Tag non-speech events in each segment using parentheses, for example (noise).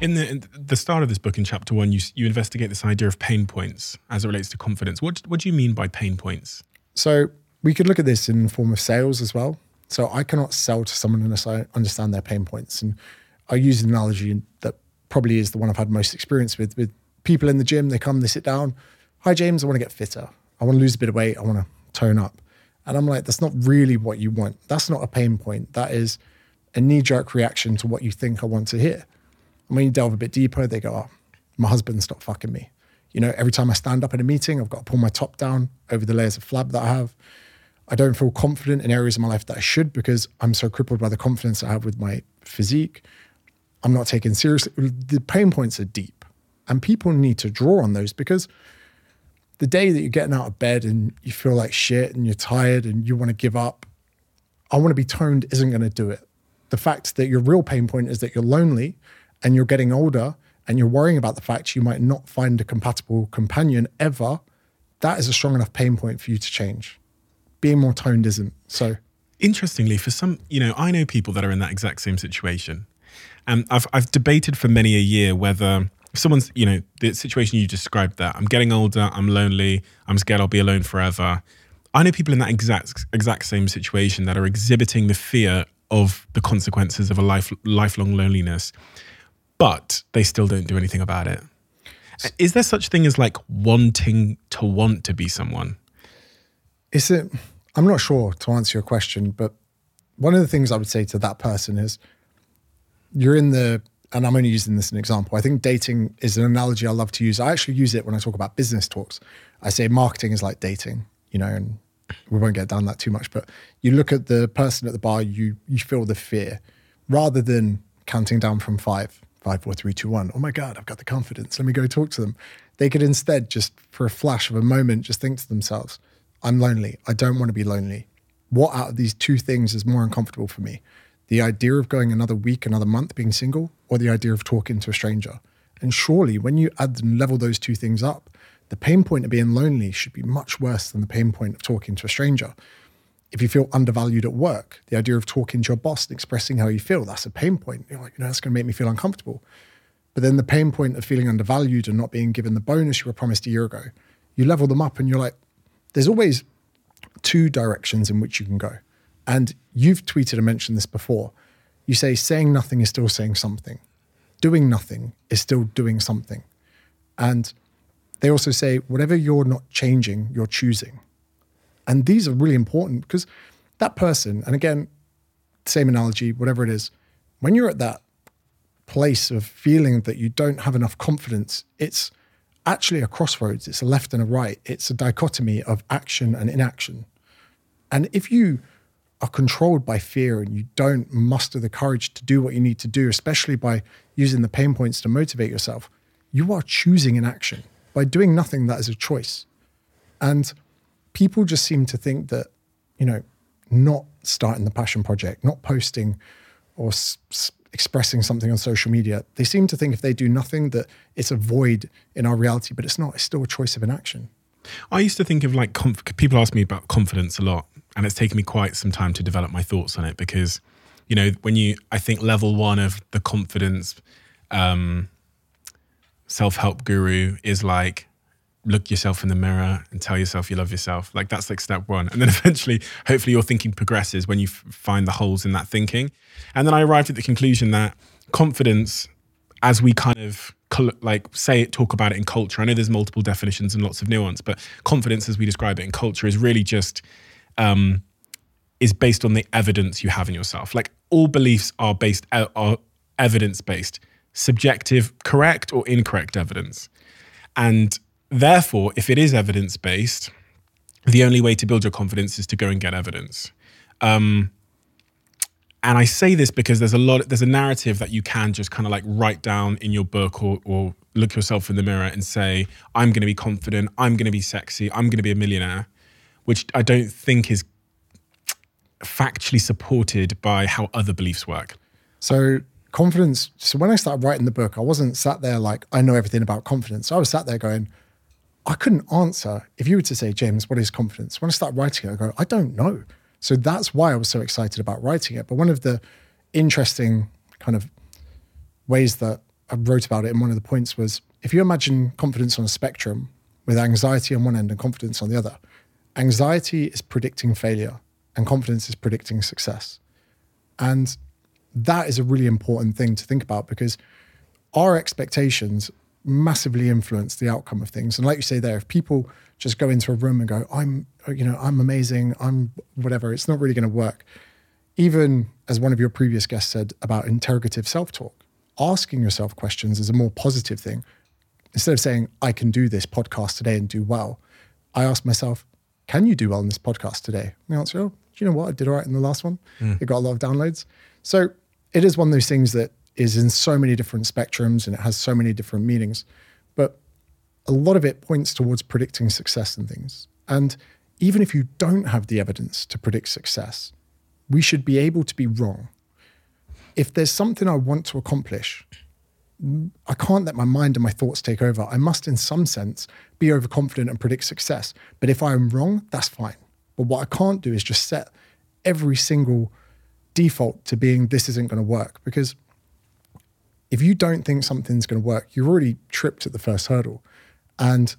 In the, in the start of this book, in chapter one, you, you investigate this idea of pain points as it relates to confidence. What, what do you mean by pain points? So we could look at this in the form of sales as well. So I cannot sell to someone unless I understand their pain points. And I use an analogy that probably is the one I've had most experience with. With people in the gym, they come, they sit down. Hi, James, I want to get fitter. I want to lose a bit of weight. I want to tone up. And I'm like, that's not really what you want. That's not a pain point. That is a knee jerk reaction to what you think I want to hear. And when you delve a bit deeper, they go, oh, my husband's stopped fucking me. You know, every time I stand up in a meeting, I've got to pull my top down over the layers of flab that I have. I don't feel confident in areas of my life that I should because I'm so crippled by the confidence I have with my physique. I'm not taken seriously. The pain points are deep, and people need to draw on those because the day that you're getting out of bed and you feel like shit and you're tired and you want to give up, I want to be toned isn't going to do it. The fact that your real pain point is that you're lonely and you're getting older and you're worrying about the fact you might not find a compatible companion ever, that is a strong enough pain point for you to change. Being more toned isn't. So, interestingly, for some, you know, I know people that are in that exact same situation. And I've, I've debated for many a year whether if someone's, you know, the situation you described that I'm getting older, I'm lonely, I'm scared I'll be alone forever. I know people in that exact exact same situation that are exhibiting the fear of the consequences of a life lifelong loneliness, but they still don't do anything about it. Is there such thing as like wanting to want to be someone? Is it? I'm not sure to answer your question, but one of the things I would say to that person is you're in the and I'm only using this as an example. I think dating is an analogy I love to use. I actually use it when I talk about business talks. I say marketing is like dating, you know, and we won't get down that too much, but you look at the person at the bar, you you feel the fear rather than counting down from five, five, four, three, two, one. Oh my God, I've got the confidence. Let me go talk to them. They could instead just for a flash of a moment just think to themselves, I'm lonely. I don't want to be lonely. What out of these two things is more uncomfortable for me? the idea of going another week, another month being single, or the idea of talking to a stranger. And surely, when you add and level those two things up, the pain point of being lonely should be much worse than the pain point of talking to a stranger. If you feel undervalued at work, the idea of talking to your boss and expressing how you feel, that's a pain point. You're like, you know, that's going to make me feel uncomfortable. But then the pain point of feeling undervalued and not being given the bonus you were promised a year ago, you level them up and you're like, there's always two directions in which you can go. And you've tweeted and mentioned this before. You say saying nothing is still saying something, doing nothing is still doing something. And they also say, whatever you're not changing, you're choosing. And these are really important because that person, and again, same analogy, whatever it is, when you're at that place of feeling that you don't have enough confidence, it's actually a crossroads. It's a left and a right. It's a dichotomy of action and inaction. And if you are controlled by fear and you don't muster the courage to do what you need to do, especially by using the pain points to motivate yourself, you are choosing an action. By doing nothing, that is a choice. And people just seem to think that, you know, not starting the passion project, not posting or s- s- expressing something on social media, they seem to think if they do nothing that it's a void in our reality, but it's not. It's still a choice of an action. I used to think of like conf- people ask me about confidence a lot, and it's taken me quite some time to develop my thoughts on it because, you know, when you, I think level one of the confidence um, self help guru is like look yourself in the mirror and tell yourself you love yourself. Like that's like step one. And then (laughs) eventually, hopefully, your thinking progresses when you f- find the holes in that thinking. And then I arrived at the conclusion that confidence, as we kind of like say it, talk about it in culture. I know there's multiple definitions and lots of nuance, but confidence, as we describe it in culture, is really just um, is based on the evidence you have in yourself. Like all beliefs are based are evidence based, subjective, correct or incorrect evidence, and therefore, if it is evidence based, the only way to build your confidence is to go and get evidence. Um, and I say this because there's a lot, there's a narrative that you can just kind of like write down in your book or, or look yourself in the mirror and say, I'm going to be confident, I'm going to be sexy, I'm going to be a millionaire, which I don't think is factually supported by how other beliefs work. So, confidence. So, when I started writing the book, I wasn't sat there like, I know everything about confidence. I was sat there going, I couldn't answer. If you were to say, James, what is confidence? When I started writing it, I go, I don't know. So that's why I was so excited about writing it. But one of the interesting kind of ways that I wrote about it. And one of the points was if you imagine confidence on a spectrum with anxiety on one end and confidence on the other, anxiety is predicting failure and confidence is predicting success. And that is a really important thing to think about because our expectations massively influence the outcome of things. And like you say there, if people just go into a room and go, I'm, you know, I'm amazing, I'm whatever, it's not really going to work. Even as one of your previous guests said about interrogative self talk, asking yourself questions is a more positive thing. Instead of saying, I can do this podcast today and do well, I ask myself, can you do well in this podcast today? And the answer, oh, you know what? I did all right in the last one. Mm. It got a lot of downloads. So it is one of those things that is in so many different spectrums and it has so many different meanings. But a lot of it points towards predicting success and things. And even if you don't have the evidence to predict success, we should be able to be wrong. If there's something I want to accomplish, I can't let my mind and my thoughts take over. I must, in some sense, be overconfident and predict success. But if I'm wrong, that's fine. But what I can't do is just set every single default to being this isn't going to work because if you don't think something's going to work, you've already tripped at the first hurdle. And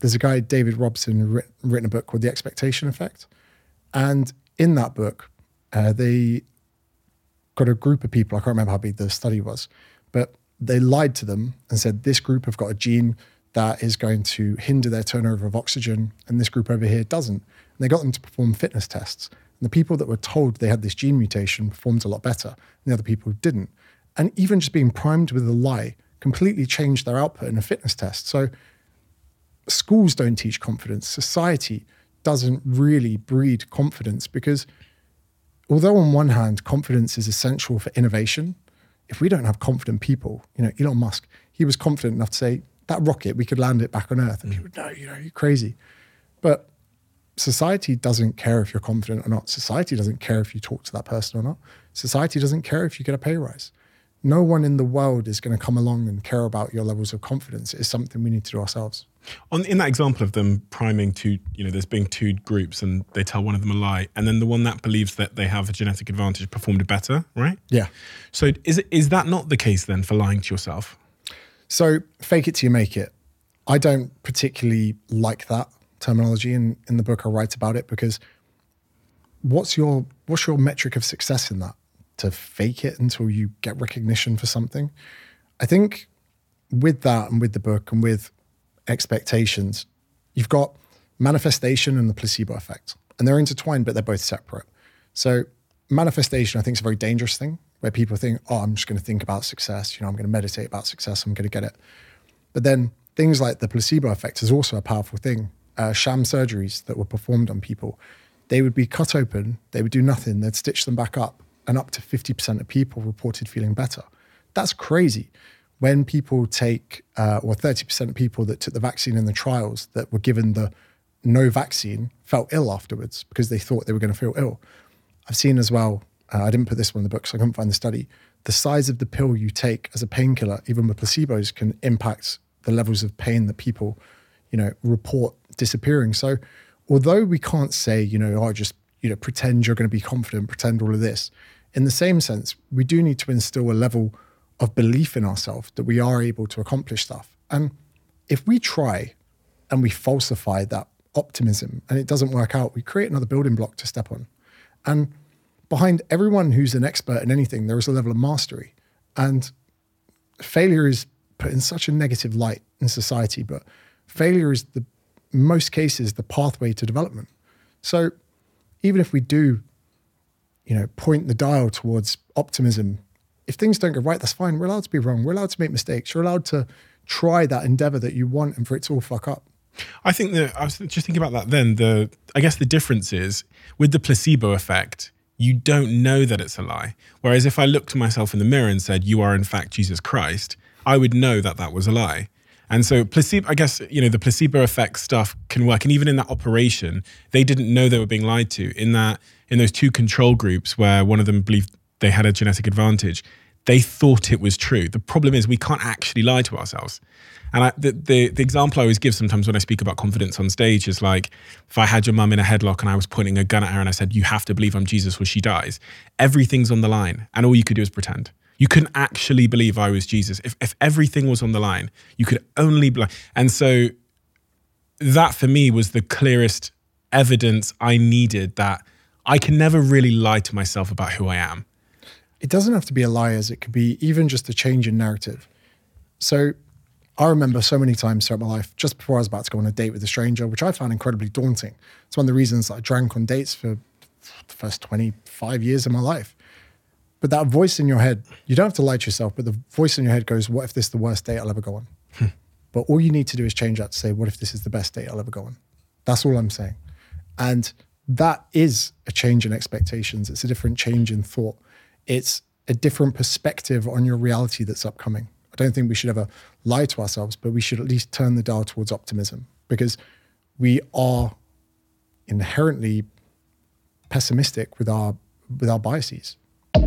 there's a guy, David Robson, written a book called The Expectation Effect. And in that book, uh, they got a group of people, I can't remember how big the study was, but they lied to them and said, This group have got a gene that is going to hinder their turnover of oxygen, and this group over here doesn't. And they got them to perform fitness tests. And the people that were told they had this gene mutation performed a lot better, than the other people who didn't and even just being primed with a lie completely changed their output in a fitness test. So schools don't teach confidence. Society doesn't really breed confidence because although on one hand confidence is essential for innovation, if we don't have confident people, you know, Elon Musk, he was confident enough to say that rocket we could land it back on Earth, and people, would, no, you know, you're crazy. But society doesn't care if you're confident or not. Society doesn't care if you talk to that person or not. Society doesn't care if you get a pay rise no one in the world is going to come along and care about your levels of confidence. It's something we need to do ourselves. On in that example of them priming two, you know, there's being two groups and they tell one of them a lie, and then the one that believes that they have a genetic advantage performed better, right? Yeah. So is it, is that not the case then for lying to yourself? So fake it till you make it. I don't particularly like that terminology in, in the book. I write about it because what's your what's your metric of success in that? to fake it until you get recognition for something. I think with that and with the book and with expectations, you've got manifestation and the placebo effect. And they're intertwined, but they're both separate. So manifestation, I think, is a very dangerous thing where people think, oh, I'm just going to think about success. You know, I'm going to meditate about success. I'm going to get it. But then things like the placebo effect is also a powerful thing. Uh, sham surgeries that were performed on people, they would be cut open, they would do nothing, they'd stitch them back up, and up to 50% of people reported feeling better. That's crazy. When people take, uh, or 30% of people that took the vaccine in the trials that were given the no vaccine felt ill afterwards because they thought they were going to feel ill. I've seen as well, uh, I didn't put this one in the book, so I couldn't find the study. The size of the pill you take as a painkiller, even with placebos, can impact the levels of pain that people, you know, report disappearing. So, although we can't say, you know, I oh, just you know, pretend you're going to be confident, pretend all of this. In the same sense, we do need to instill a level of belief in ourselves that we are able to accomplish stuff. And if we try and we falsify that optimism and it doesn't work out, we create another building block to step on. And behind everyone who's an expert in anything, there is a level of mastery. And failure is put in such a negative light in society, but failure is the most cases the pathway to development. So even if we do, you know, point the dial towards optimism, if things don't go right, that's fine. We're allowed to be wrong. We're allowed to make mistakes. You're allowed to try that endeavor that you want and for it to all fuck up. I think that I was just thinking about that then. The I guess the difference is with the placebo effect, you don't know that it's a lie. Whereas if I looked to myself in the mirror and said, You are in fact Jesus Christ, I would know that that was a lie. And so placebo, I guess, you know, the placebo effect stuff can work. And even in that operation, they didn't know they were being lied to. In that, in those two control groups where one of them believed they had a genetic advantage, they thought it was true. The problem is we can't actually lie to ourselves. And I, the, the, the example I always give sometimes when I speak about confidence on stage is like, if I had your mum in a headlock and I was pointing a gun at her and I said, "You have to believe I'm Jesus or she dies," everything's on the line, and all you could do is pretend. You couldn't actually believe I was Jesus. If if everything was on the line, you could only be. And so, that for me was the clearest evidence I needed that I can never really lie to myself about who I am. It doesn't have to be a lie, as it could be even just a change in narrative. So I remember so many times throughout my life, just before I was about to go on a date with a stranger, which I found incredibly daunting. It's one of the reasons I drank on dates for the first 25 years of my life. But that voice in your head, you don't have to lie to yourself, but the voice in your head goes, What if this is the worst date I'll ever go on? Hmm. but all you need to do is change that to say, What if this is the best date I'll ever go on? That's all I'm saying. And that is a change in expectations. It's a different change in thought. It's a different perspective on your reality that's upcoming. I don't think we should ever lie to ourselves, but we should at least turn the dial towards optimism because we are inherently pessimistic with our with our biases.